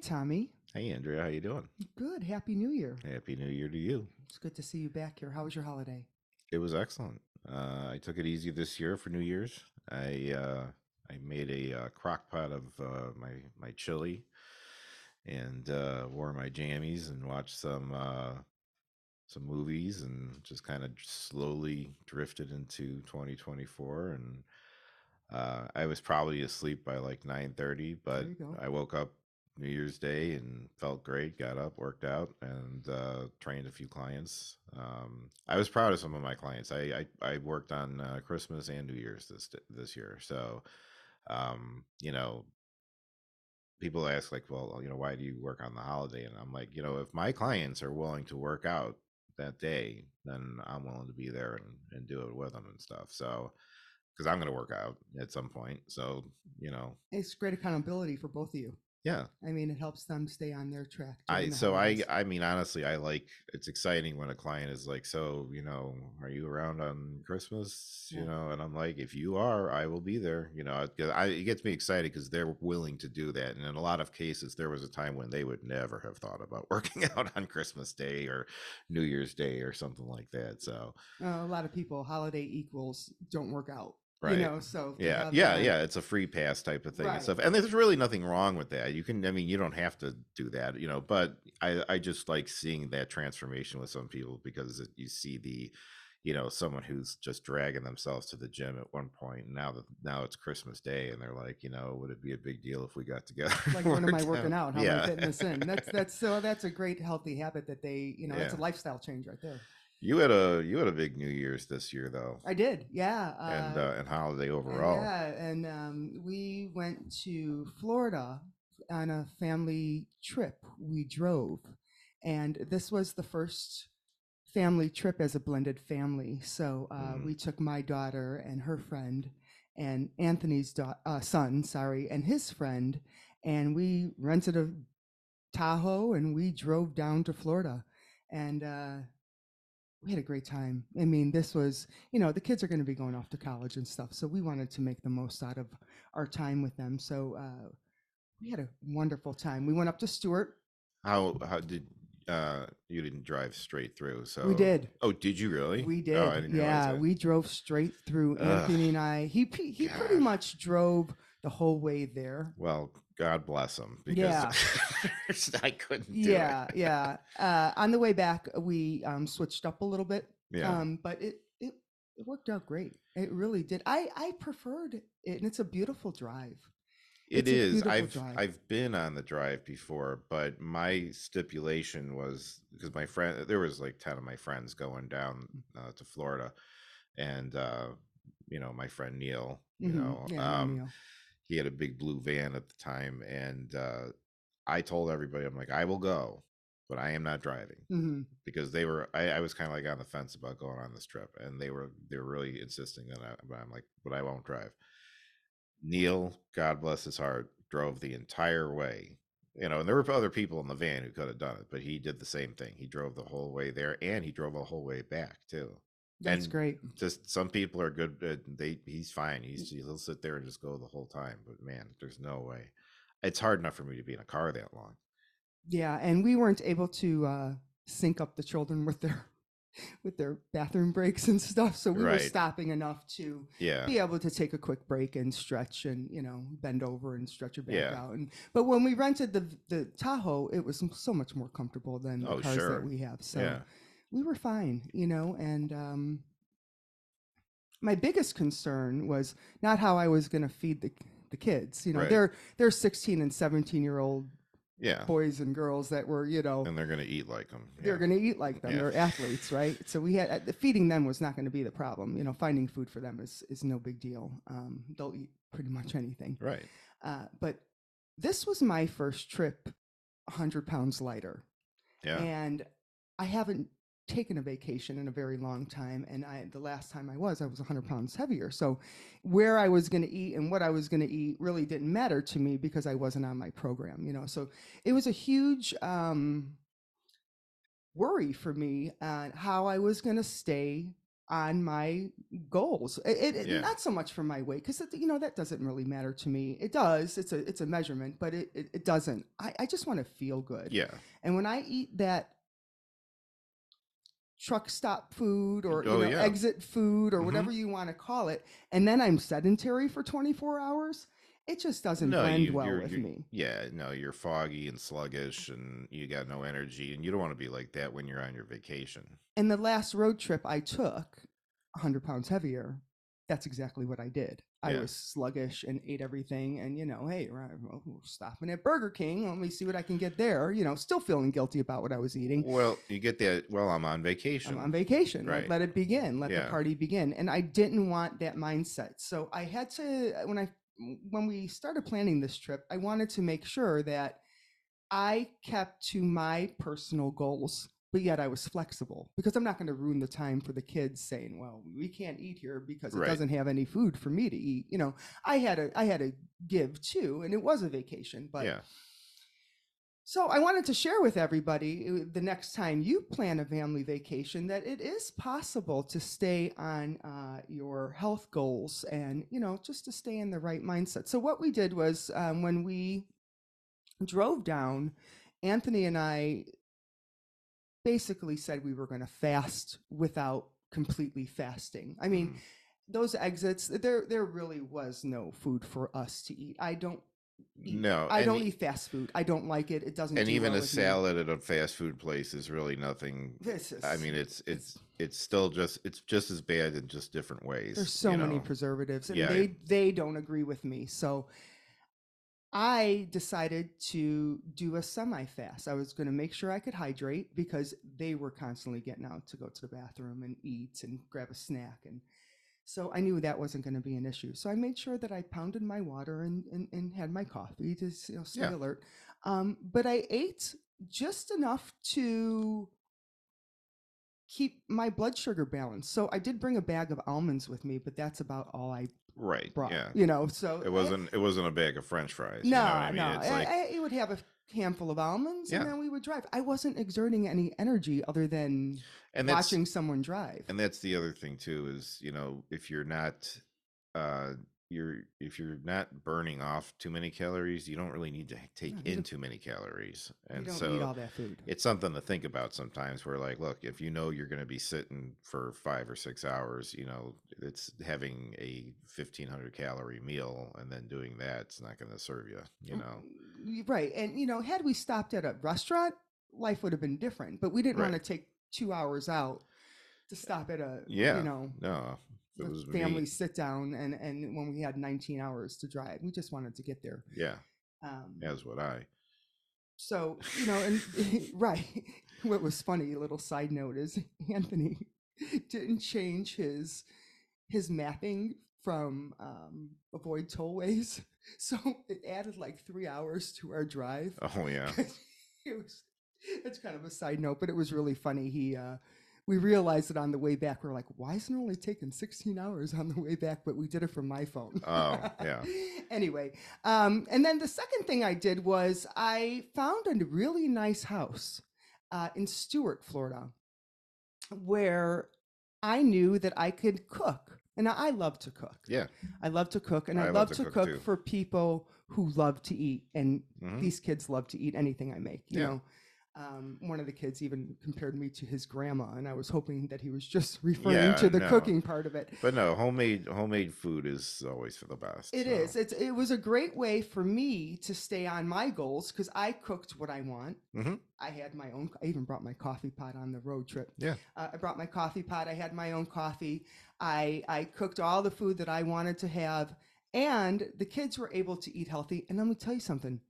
Tommy. Hey, Andrea, how you doing? Good. Happy New Year. Happy New Year to you. It's good to see you back here. How was your holiday? It was excellent. Uh, I took it easy this year for New Year's. I uh, I made a uh, crock pot of uh, my my chili and uh, wore my jammies and watched some uh, some movies and just kind of slowly drifted into 2024 and uh, I was probably asleep by like 9:30, but. I woke up New Year's Day and felt great. Got up, worked out, and uh, trained a few clients. Um, I was proud of some of my clients. I I, I worked on uh, Christmas and New Year's this this year, so um, you know, people ask like, well, you know, why do you work on the holiday? And I'm like, you know, if my clients are willing to work out that day, then I'm willing to be there and, and do it with them and stuff. So because I'm going to work out at some point. So, you know, It's great accountability for both of you. Yeah. I mean, it helps them stay on their track. I the so I holidays. I mean honestly I like it's exciting when a client is like so you know are you around on Christmas you know and I'm like if you are I will be there you know 'cause I it gets me excited because they're willing to do that and in a lot of cases there was a time when they would never have thought about working out on Christmas Day or New Year's Day or something like that so Uh, a lot of people, holiday equals don't work out. Right. You know, so yeah yeah yeah it's a free pass type of thing and stuff and there's really nothing wrong with that you can i mean you don't have to do that you know but i i just like seeing that transformation with some people because it, you see the you know someone who's just dragging themselves to the gym at one point and now that now it's christmas day and they're like you know would it be a big deal if we got together Like when am I working out? How am I yeah fitting this in? That's that's so that's a great healthy habit that they, you know, it's a lifestyle change right there. You had a you had a big new year's this year though I did, yeah. and uh, uh and holiday overall Yeah, and um, we went to Florida on a family trip. We drove, and this was the first family trip as a blended family. So uh, Mhm. we took my daughter and her friend, and Anthony's da- uh, son, sorry, and his friend, and we rented a Tahoe and we drove down to Florida, and. We had a great time. I mean, this was, you know, the kids are going to be going off to college and stuff. So we wanted to make the most out of our time with them. So uh, we had a wonderful time. We went up to Stuart. how how did uh you didn't drive straight through so we did. Oh, did you really? We Oh, did. I didn't yeah, we drove straight through. Ugh, Anthony and I. He he pretty much drove the whole way there. Well, God bless him because Yeah. I couldn't do Yeah, it. yeah. Uh, on the way back, we um, switched up a little bit. yeah. Um, but it, it it worked out great. It really did. I I preferred it, and it's a beautiful drive. It it's is. I've drive. I've been on the drive before, but my stipulation was because my friend there was like 10 of my friends going down uh, to Florida and uh you know, my friend Neil, you Mhm. know, Yeah, um Neil. He had a big blue van at the time and uh I told everybody I'm like I will go, but I am not driving. Mhm. because they were I, I was kind of like on the fence about going on this trip and they were they were really insisting that I but I'm like but I won't drive. Neil, God bless his heart, drove the entire way. You know, and there were other people in the van who could have done it, but he did the same thing. He drove the whole way there and he drove the whole way back too. That's and great. Just some people are good. At, they he's fine. He's he'll sit there and just go the whole time. But man, there's no way. It's hard enough for me to be in a car that long. Yeah, and we weren't able to uh, sync up the children with their with their bathroom breaks and stuff, so we were stopping enough to Yeah. be able to take a quick break and stretch and you know bend over and stretch your back Yeah. out. And but when we rented the the Tahoe, it was so much more comfortable than the Oh, cars sure. that we have. So Yeah. We were fine, you know. And um, my biggest concern was not how I was going to feed the the kids. You know, Right. they're they're 16 and 17 year old Yeah. boys and girls that were you know And they're gonna eat like them. they're going to eat like them. Yeah. They're athletes, right? So we had uh, the feeding them was not going to be the problem. You know, finding food for them is is no big deal. Um, they'll eat pretty much anything. Right. Uh, but this was my first trip, hundred pounds lighter, Yeah. and I haven't taken a vacation in a very long time. And I the last time I was, I was hundred pounds heavier. So where I was going to eat and what I was going to eat really didn't matter to me because I wasn't on my program. You know, so it was a huge. Um, worry for me on how I was going to stay on my goals. It, it, Yeah. not so much for my weight because you know that doesn't really matter to me. It does. It's a it's a measurement, but it it, it doesn't. I, I just want to feel good. Yeah. And when I eat that truck stop food or Oh, you know, yeah. exit food or Mhm. whatever you want to call it, and then I'm sedentary for 24 hours, it just doesn't No, blend you- well you're- with you're- me. Yeah, no, you're foggy and sluggish and you got no energy and you don't want to be like that when you're on your vacation. And the last road trip I took, 100 pounds heavier, that's exactly what I did. I Yeah. was sluggish and ate everything. And, you know, hey, right, well, we're stopping at Burger King. Let me see what I can get there. You know, still feeling guilty about what I was eating. Well, you get that. Well, I'm on vacation. I'm on vacation. Right. let it begin. Let the party begin. And I didn't want that mindset. So I had to when I when we started planning this trip, I wanted to make sure that I kept to my personal goals, but yet I was flexible because I'm not going to ruin the time for the kids saying, "Well, we can't eat here because it Right. doesn't have any food for me to eat." You know, I had a I had a give too, and it was a vacation, but yeah. so I wanted to share with everybody uh, the next time you plan a family vacation that it is possible to stay on uh, your health goals and you know just to stay in the right mindset. So what we did was um, when we drove down, Anthony and I basically said we were going to fast without completely fasting. I mean, Mhm. those exits there there really was no food for us to eat. I don't eat- No, I don't e- eat fast food. I don't like it. It doesn't. and do even well a with me. salad at a fast food place is really nothing. This is. I mean, it's it's it's still just it's just as bad in just different ways. there's so many know? preservatives, and Yeah. they they don't agree with me. So I decided to do a semi fast. I was going to make sure I could hydrate because they were constantly getting out to go to the bathroom and eat and grab a snack and. So I knew that wasn't going to be an issue. So I made sure that I pounded my water and, and, and had my coffee to you know, stay Yeah. alert. Um, but I ate just enough to keep my blood sugar balanced. So I did bring a bag of almonds with me, but that's about all I Right. brought. Yeah. You know, so It eh wasn't it wasn't a bag of French fries. no, you know I mean? no. It's I, like I, it would have a handful of almonds, Yeah. and then we would drive. I wasn't exerting any energy other than and watching someone drive. and that's the other thing too is you know if you're not uh you're if you're not burning off too many calories you don't really need to take you in too many calories you and don't so eat all that food. it's something to think about sometimes where like look if you know you're going to be sitting for five or six hours you know it's having a 1500 calorie meal and then doing that it's not going to serve you you know right. And you know, had we stopped at a restaurant, life would have been different. But we didn't want to take two hours out to eh, stop at a Yeah. you know no it was family me, sit down and and when we had 19 hours to drive, we just wanted to get there. yeah Um, as would i So, you know, and right. What was funny, a little side note is Anthony didn't change his his mapping from um, avoid tollways. So it added like three hours to our drive. oh yeah it was it's kind of a side note, but it was really funny. He uh we realized it on the way back. We are like, why isn't it only taking 16 hours on the way back? But we did it from my phone. Oh, yeah. anyway, um, and then the second thing I did was I found a really nice house uh, in Stuart, Florida, where I knew that I could cook. And I love to cook. yeah I love to cook, and I, I love, love to, to cook, cook, for people who love to eat. And Mhm. these kids love to eat anything I make. You Yeah. know, um, one of the kids even compared me to his grandma, and I was hoping that he was just referring Yeah, to the no. cooking part of it. But no, homemade homemade food is always for the best. It so. is. It's it was a great way for me to stay on my goals because I cooked what I want. Mhm. I had my own. I even brought my coffee pot on the road trip. Yeah. Uh, I brought my coffee pot. I had my own coffee. I I cooked all the food that I wanted to have, and the kids were able to eat healthy. And let me tell you something: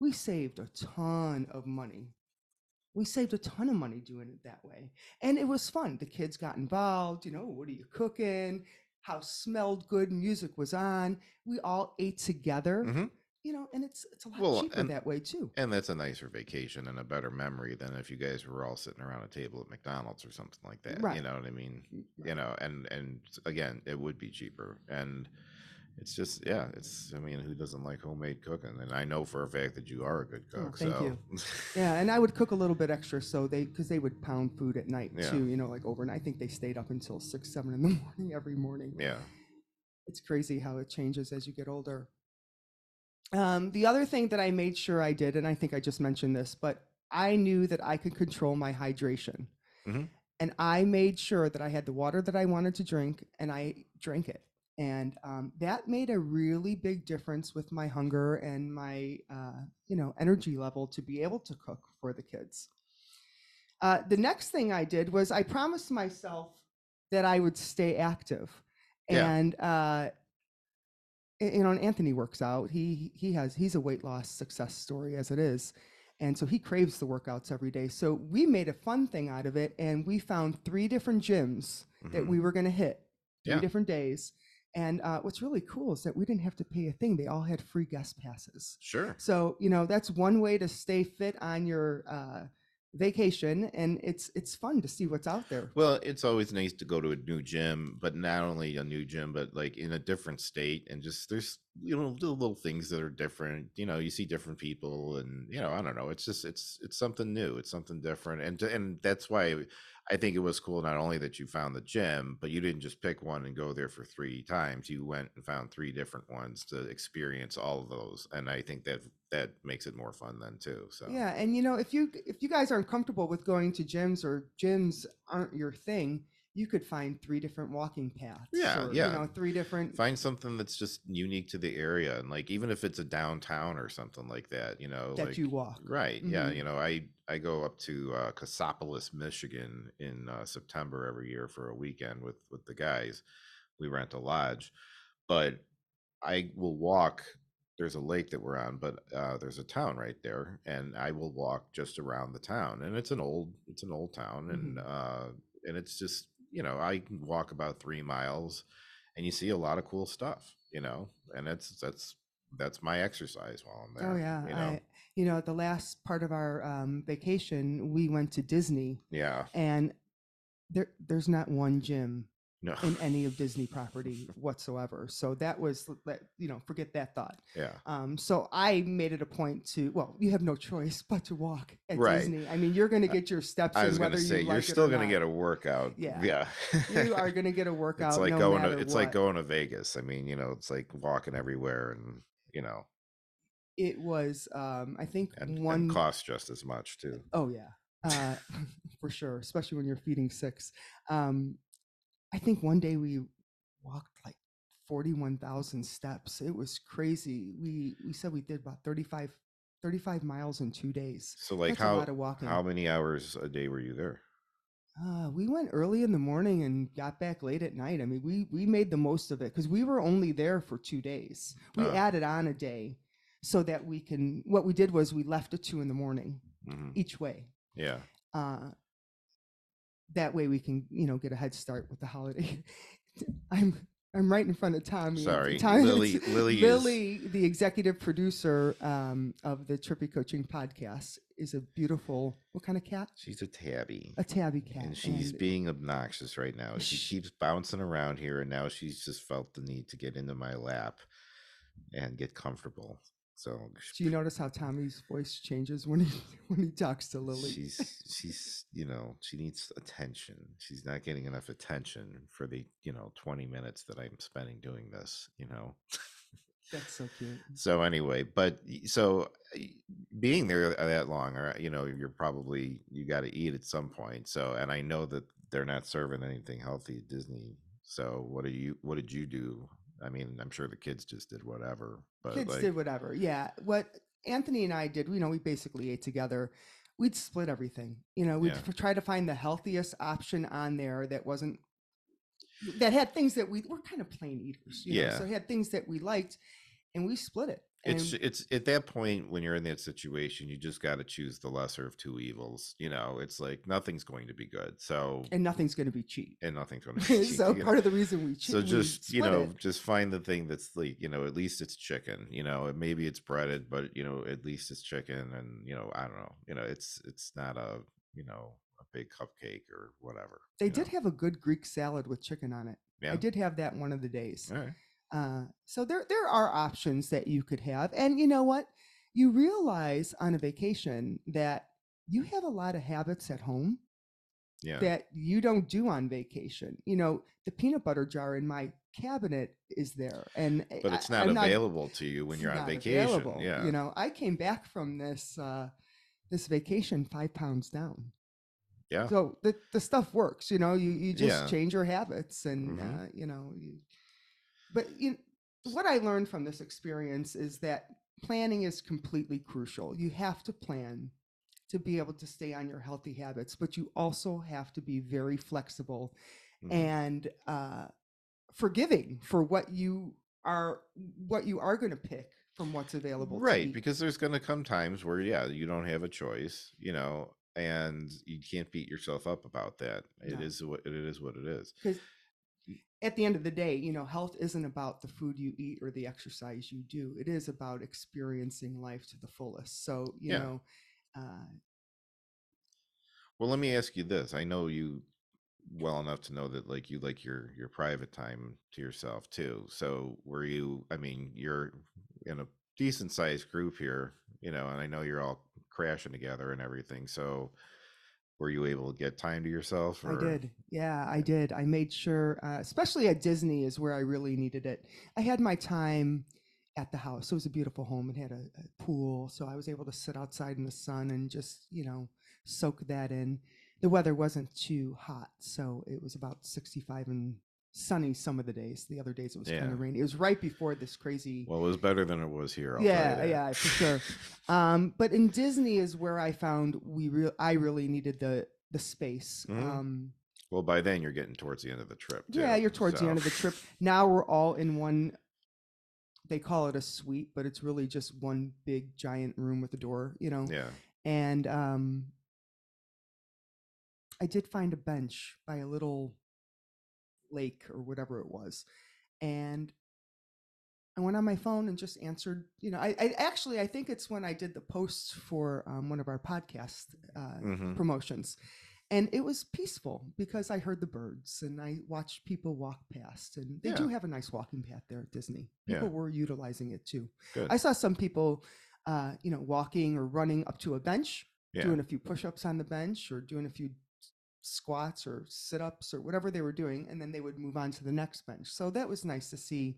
we saved a ton of money. We saved a ton of money doing it that way, and it was fun. The kids got involved. You know, what are you cooking? House smelled good. Music was on. We all ate together. Mhm. You know, and it's it's a lot Well, cheaper and- that way too. And that's a nicer vacation and a better memory than if you guys were all sitting around a table at McDonald's or something like that. Right. You know what I mean? Mm, You know, and and again, it would be cheaper. And it's just yeah, it's I mean, who doesn't like homemade cooking? And I know for a fact that you are a good Oh, cook. thank so you. Yeah, and I would cook a little bit extra so they because they would pound food at night Yeah. too. You know, like overnight. I think they stayed up until six, seven in the morning every morning. yeah. It's crazy how it changes as you get older. Um, the other thing that I made sure I did, and I think I just mentioned this, but I knew that I could control my hydration. Mhm. And I made sure that I had the water that I wanted to drink and I drank it. And um, that made a really big difference with my hunger and my, uh, you know, energy level to be able to cook for the kids. Uh, the next thing I did was I promised myself that I would stay active. Yeah. And uh, you know, and Anthony works out. He he has he's a weight loss success story as it is. And so he craves the workouts every day. So we made a fun thing out of it and we found three different gyms that Mhm. we were going to hit three Yeah. different days. And uh, what's really cool is that we didn't have to pay a thing. They all had free guest passes. Sure. So, you know, that's one way to stay fit on your uh, vacation. And it's it's fun to see what's out there. Well, it's always nice to go to a new gym, but not only a new gym, but like in a different state and just there's you know little, little things that are different. You know, you see different people and you know, I don't know, it's just it's it's something new, it's something different. And to- and that's why I think it was cool not only that you found the gym, but you didn't just pick one and go there for 3 times. You went and found three different ones to experience all of those. And I think that that makes it more fun then too. So Yeah, and you know, if you if you guys aren't comfortable with going to gyms or gyms aren't your thing, you could find three different walking paths. Yeah, or, yeah. You know, three different. find something that's just unique to the area and like even if it's a downtown or something like that you know that like you walk. right yeah Mhm. you know i i go up to uh cassopolis michigan in uh, september every year for a weekend with with the guys we rent a lodge but i will walk there's a lake that we're on but uh there's a town right there and i will walk just around the town and it's an old it's an old town and uh and it's just you know i can walk about three miles and you see a lot of cool stuff you know and that's that's that's my exercise while i'm there Oh yeah, you know? I, you know, the last part of our um, vacation, we went to Disney, yeah. and there there's not one gym no in any of Disney property whatsoever. So that was you know, forget that thought. yeah Um, so I made it a point to well, you have no choice but to walk at Right. Disney. I mean, you're going to get your steps i in was whether gonna say you you're like still gonna get a workout Yeah. yeah you are going to get a workout. it's like no going to it's what. like going to vegas i mean you know it's like walking everywhere and you know It was, um, I think and, one. and costs just as much too Oh yeah, uh, for sure. Especially when you're feeding six. Um, I think one day we walked like forty-one thousand steps. It was crazy. We we said we did about 35, 35 miles in two days. so like That's a how lot of walking. how many hours a day were you there Uh, we went early in the morning and got back late at night. I mean, we we made the most of it because we were only there for two days. We Uh. added on a day so that we can. What we did was we left at two in the morning Mhm. each way. yeah Uh, that way we can, you know, get a head start with the holiday. I'm I'm right in front of Tommy. Sorry, Tommy- Lily- Lily is- the executive producer um, of the Trippi Coaching podcast, is a beautiful. What kind of cat? she's a tabby A tabby cat. and she's and- being obnoxious right now. She keeps bouncing around here, and now she's just felt the need to get into my lap and get comfortable. So Do you notice how Tommy's voice changes when he when he talks to Lily? she's she's you know she needs attention. She's not getting enough attention for the you know twenty minutes that I'm spending doing this. You know. That's so cute. So anyway, but so being there that long, or you know, you're probably you got to eat at some point. So, and I know that they're not serving anything healthy at Disney. So, what do you? What did you do? I mean, I'm sure the kids just did whatever. But Kids like, did whatever. Yeah. What Anthony and I did, you know, we basically ate together. We'd split everything. You know, we'd Yeah. try to find the healthiest option on there that wasn't that had things that we were kind of plain eaters. You know? Yeah. So it had things that we liked, and we split it. And it's it's at that point when you're in that situation, you just got to choose the lesser of two evils. You know, it's like nothing's going to be good. So and nothing's going to be cheap. and nothing's going to be cheap, so you know? part of the reason we che- so just you know it- just find the thing that's like you know at least it's chicken you know maybe it's breaded but you know at least it's chicken and you know i don't know you know it's it's not a you know a big cupcake or whatever they did know? have a good Greek salad with chicken on it. yeah I did have that one of the days. all right Uh, so there there are options that you could have, and you know what? You realize on a vacation that you have a lot of habits at home Yeah. that you don't do on vacation. You know, the peanut butter jar in my cabinet is there, and But it's not I'm available to you when you're on vacation. available. Yeah. You know, I came back from this uh, this vacation five pounds down. Yeah. So the the stuff works. You know, you you just Yeah. change your habits, and Mhm. uh, you know, you, but you what I learned from this experience is that planning is completely crucial. You have to plan to be able to stay on your healthy habits, but you also have to be very flexible Mhm. and uh, forgiving for what you are what you are going to pick from what's available. Right, because there's going to come times where yeah, you don't have a choice, you know, and you can't beat yourself up about that. It No. is what it is what it is. because at the end of the day, you know, health isn't about the food you eat or the exercise you do. It is about experiencing life to the fullest. So, you Yeah. know, uh, Well, let me ask you this. I know you well enough to know that like you like your your private time to yourself too. So, were you I mean, you're in a decent sized group here, you know, and I know you're all crashing together and everything. So, were you able to get time to yourself I did. Yeah, I did. I made sure, uh, especially at Disney, is where I really needed it. I had my time at the house. It was a beautiful home. It had a, a pool, so I was able to sit outside in the sun and just, you know, soak that in. The weather wasn't too hot, so it was about 65 and sunny some of the days. The other days it was kind of rainy. It was right before this crazy. Well, it was better than it was here. I'll yeah, yeah, for sure. Um, but in Disney is where I found we real I really needed the the space. Mhm. Um, Well, by then you're getting towards the end of the trip. yeah, you're towards the end of the trip. Now we're all in one. They call it a suite, but it's really just one big giant room with a door, you know. Yeah. And um, I did find a bench by a little lake or whatever it was, and I went on my phone and just answered. You know, I, I actually I think it's when I did the posts for um, one of our podcast uh, hmm promotions. And it was peaceful because I heard the birds and I watched people walk past. And they do have a nice walking path there at Disney. Yeah. People were utilizing it too. Good. I saw some people, uh, you know, walking or running up to a bench, yeah. doing a few push ups on the bench or doing a few squats or sit ups or whatever they were doing. And then they would move on to the next bench. So that was nice to see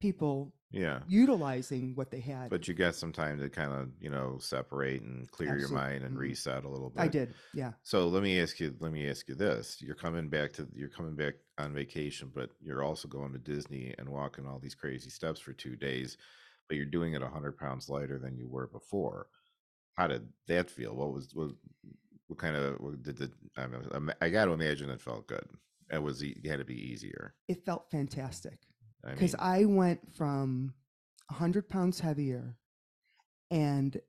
people yeah. utilizing what they had. But you got some time to kind of, you know, separate and clear your mind and mhm. reset a little bit. I did. Yeah. So let me ask you. Let me ask you this: You're coming back to you're coming back on vacation, but you're also going to Disney and walking all these crazy steps for two days, but you're doing it hundred pounds lighter than you were before. How did that feel? What was what? What kind of what did the? I, mean, I'm- got to imagine it felt good. It was it had to be easier. It felt fantastic. I mean, because I went from 100 pounds heavier and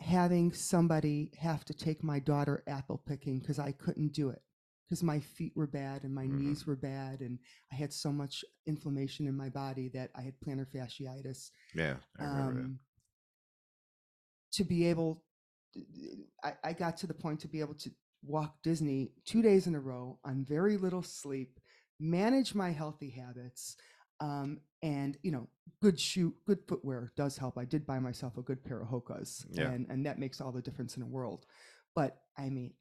having somebody have to take my daughter apple picking because I couldn't do it because my feet were bad and my Mhm. knees were bad and I had so much inflammation in my body that I had plantar fasciitis. yeah, I remember Um, to be able, I, I got to the point to be able to walk Disney two days in a row on very little sleep, manage my healthy habits, um, and you know, good shoe, good footwear does help. I did buy myself a good pair of Hokas, Yeah. and and that makes all the difference in the world. But I mean,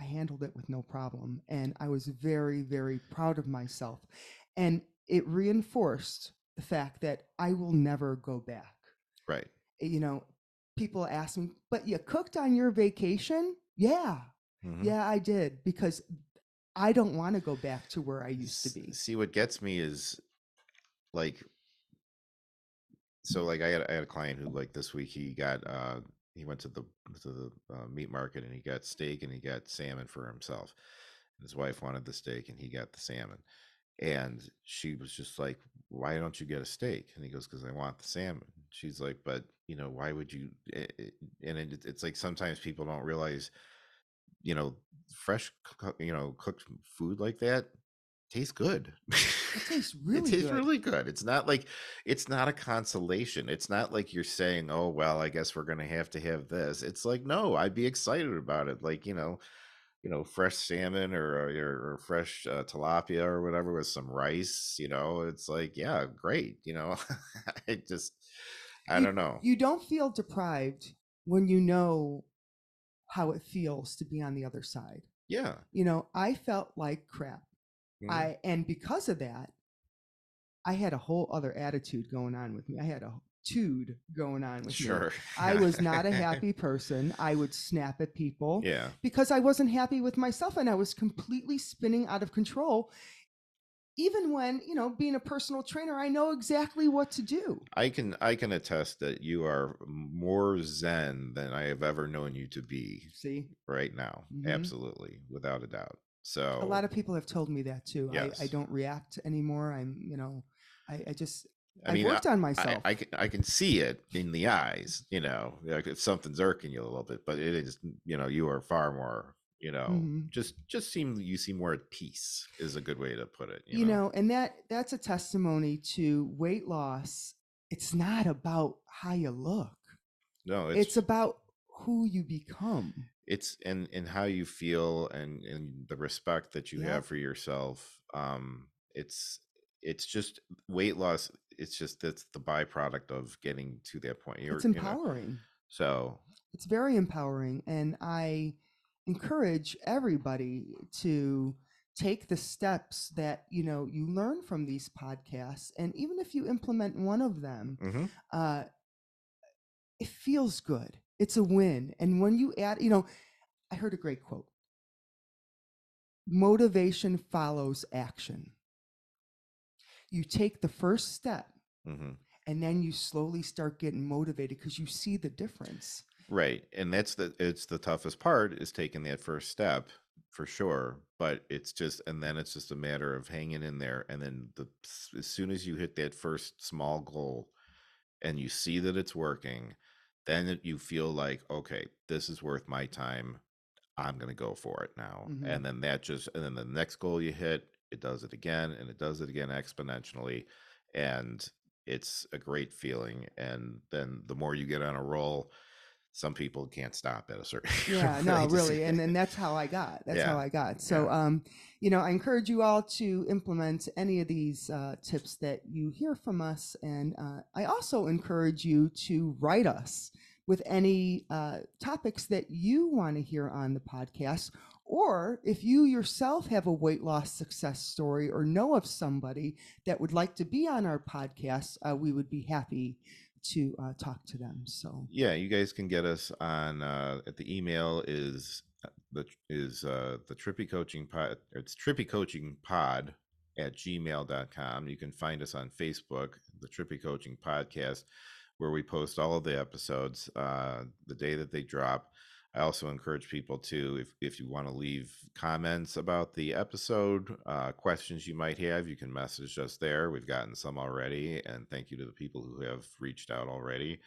I handled it with no problem, and I was very very proud of myself, and it reinforced the fact that I will never go back. Right. you know, people ask me, but you cooked on your vacation? Yeah, Mhm. yeah, I did because I don't want to go back to where I used to be. See, what gets me is like, so like I had I had a client who like this week he got uh he went to the to the uh, meat market and he got steak and he got salmon for himself. And his wife wanted the steak and he got the salmon. And she was just like, "Why don't you get a steak?" And he goes, "Because I want the salmon." She's like, "But you know, why would you?" eh, eh," And it, it's like sometimes people don't realize, you know, fresh, you know, cooked food like that tastes good. It tastes really. it tastes good. really good. It's not like it's not a consolation. It's not like you're saying, "Oh, well, I guess we're gonna have to have this." It's like, no, I'd be excited about it. Like you know, you know, fresh salmon or or, or fresh uh, tilapia or whatever with some rice. You know, it's like, yeah, great. You know, I just, I You- don't know. You don't feel deprived when you know how it feels to be on the other side. Yeah. You know, I felt like crap. Mhm. I and because of that, I had a whole other attitude going on with me. I had a tude going on with me. sure. I was not a happy person. I would snap at people yeah. because I wasn't happy with myself and I was completely spinning out of control. Even when, you know, being a personal trainer, I know exactly what to do. I can I can attest that you are more zen than I have ever known you to be See, right now. Mhm. Absolutely, without a doubt. So a lot of people have told me that too. I, I don't react anymore. I'm, you know, I, I just, I I mean, worked on myself. I can I can see it in the eyes, you know, like if something's irking you a little bit, but it is, you know, you are far more, you know, Mhm. just just seem you seem more at peace is a good way to put it. You, you know and that that's a testimony to weight loss it's not about how you look no, it's, about who you become it's and and how you feel and and the respect that you Yeah. have for yourself um it's it's just weight loss it's just that's the byproduct of getting to that point You're, it's you know, empowering so it's very empowering and i encourage everybody to take the steps that you know you learn from these podcasts and even if you implement one of them mhm, uh, it feels good. It's a win. And when you add, you know, I heard a great quote motivation follows action. You take the first step mhm. and then you slowly start getting motivated because you see the difference. right and that's the it's the toughest part is taking that first step for sure but it's just and then it's just a matter of hanging in there and then the as soon as you hit that first small goal and you see that it's working then you feel like okay this is worth my time i'm going to go for it now Mhm. and then that just and then the next goal you hit it does it again and it does it again exponentially and it's a great feeling and then the more you get on a roll some people can't stop at a certain Yeah, no, really. And and that's how I got. That's how I got. So yeah. um, you know, I encourage you all to implement any of these uh, tips that you hear from us. And uh, I also encourage you to write us with any uh, topics that you want to hear on the podcast. Or if you yourself have a weight loss success story or know of somebody that would like to be on our podcast, uh, we would be happy to uh, talk to them. So yeah you guys can get us on uh at the email is uh, the is uh the trippi coaching pod it's trippi coaching pod at gmail.com you can find us on facebook the trippi coaching podcast where we post all of the episodes uh the day that they drop i also encourage people to if, if you want to leave comments about the episode uh, questions you might have you can message us there we've gotten some already and thank you to the people who have reached out already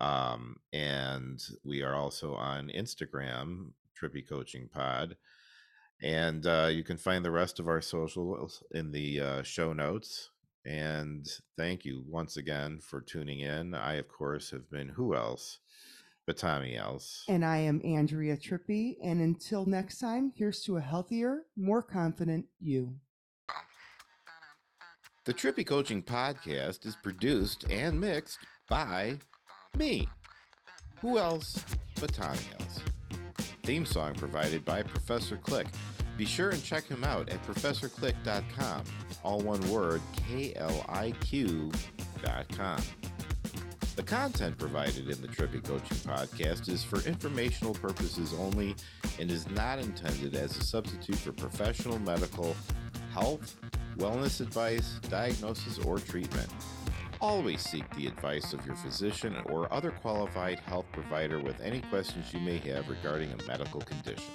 um, and we are also on Instagram, Trippi Coaching Pod. And uh, you can find the rest of our socials in the uh, show notes. And thank you once again for tuning in. I, of course, have been who else but Tommy Else. And I am Andrea Trippi. And until next time, here's to a healthier, more confident you. The Trippi Coaching Podcast is produced and mixed by me. Who else but Tommy Else? Theme song provided by Professor Kliq. Be sure and check him out at professorkliq.com. All one word, K L I Q.com. The content provided in the Trippi Coaching Podcast is for informational purposes only and is not intended as a substitute for professional medical, health, wellness advice, diagnosis, or treatment. Always seek the advice of your physician or other qualified health provider with any questions you may have regarding a medical condition.